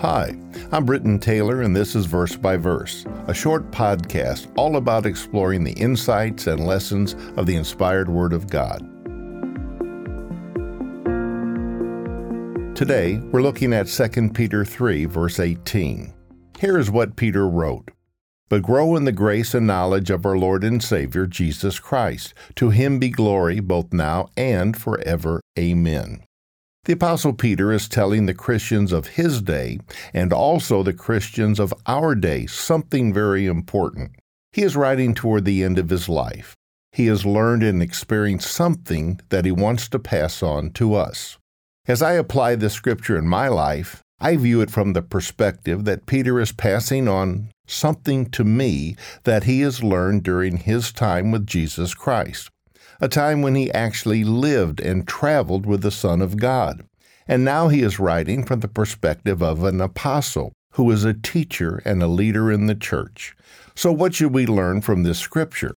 Hi, I'm Britton Taylor, and this is Verse by Verse, a short podcast all about exploring the insights and lessons of the inspired Word of God. Today, we're looking at 2 Peter 3, verse 18. Here is what Peter wrote But grow in the grace and knowledge of our Lord and Savior, Jesus Christ. To him be glory both now and forever. Amen. The Apostle Peter is telling the Christians of his day and also the Christians of our day something very important. He is writing toward the end of his life. He has learned and experienced something that he wants to pass on to us. As I apply this scripture in my life, I view it from the perspective that Peter is passing on something to me that he has learned during his time with Jesus Christ a time when he actually lived and traveled with the Son of God. And now he is writing from the perspective of an apostle who is a teacher and a leader in the church. So, what should we learn from this scripture?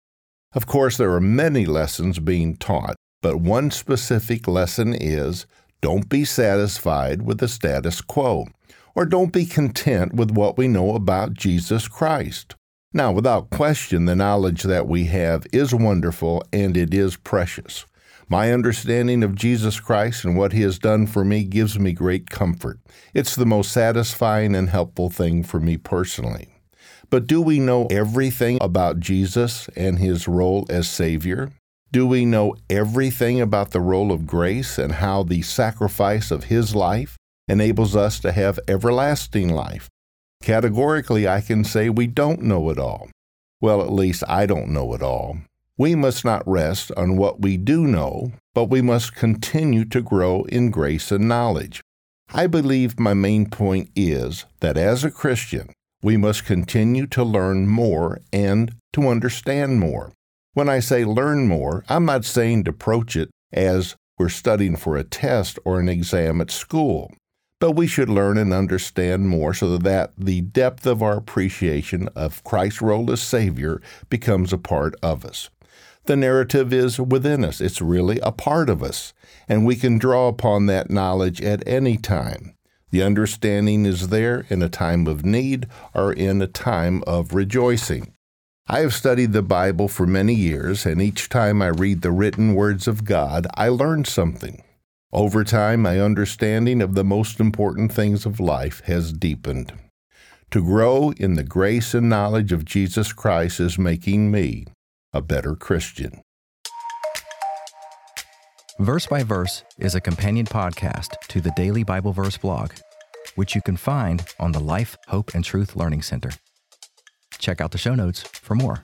Of course, there are many lessons being taught, but one specific lesson is don't be satisfied with the status quo, or don't be content with what we know about Jesus Christ. Now, without question, the knowledge that we have is wonderful and it is precious. My understanding of Jesus Christ and what He has done for me gives me great comfort. It's the most satisfying and helpful thing for me personally. But do we know everything about Jesus and His role as Savior? Do we know everything about the role of grace and how the sacrifice of His life enables us to have everlasting life? Categorically, I can say we don't know it all. Well, at least I don't know it all. We must not rest on what we do know, but we must continue to grow in grace and knowledge. I believe my main point is that as a Christian, we must continue to learn more and to understand more. When I say learn more, I'm not saying to approach it as we're studying for a test or an exam at school but we should learn and understand more so that the depth of our appreciation of Christ's role as Savior becomes a part of us. The narrative is within us, it's really a part of us, and we can draw upon that knowledge at any time. The understanding is there in a time of need or in a time of rejoicing. I have studied the Bible for many years, and each time I read the written words of God, I learn something. Over time, my understanding of the most important things of life has deepened. To grow in the grace and knowledge of Jesus Christ is making me a better Christian. Verse by Verse is a companion podcast to the Daily Bible Verse blog, which you can find on the Life, Hope, and Truth Learning Center. Check out the show notes for more.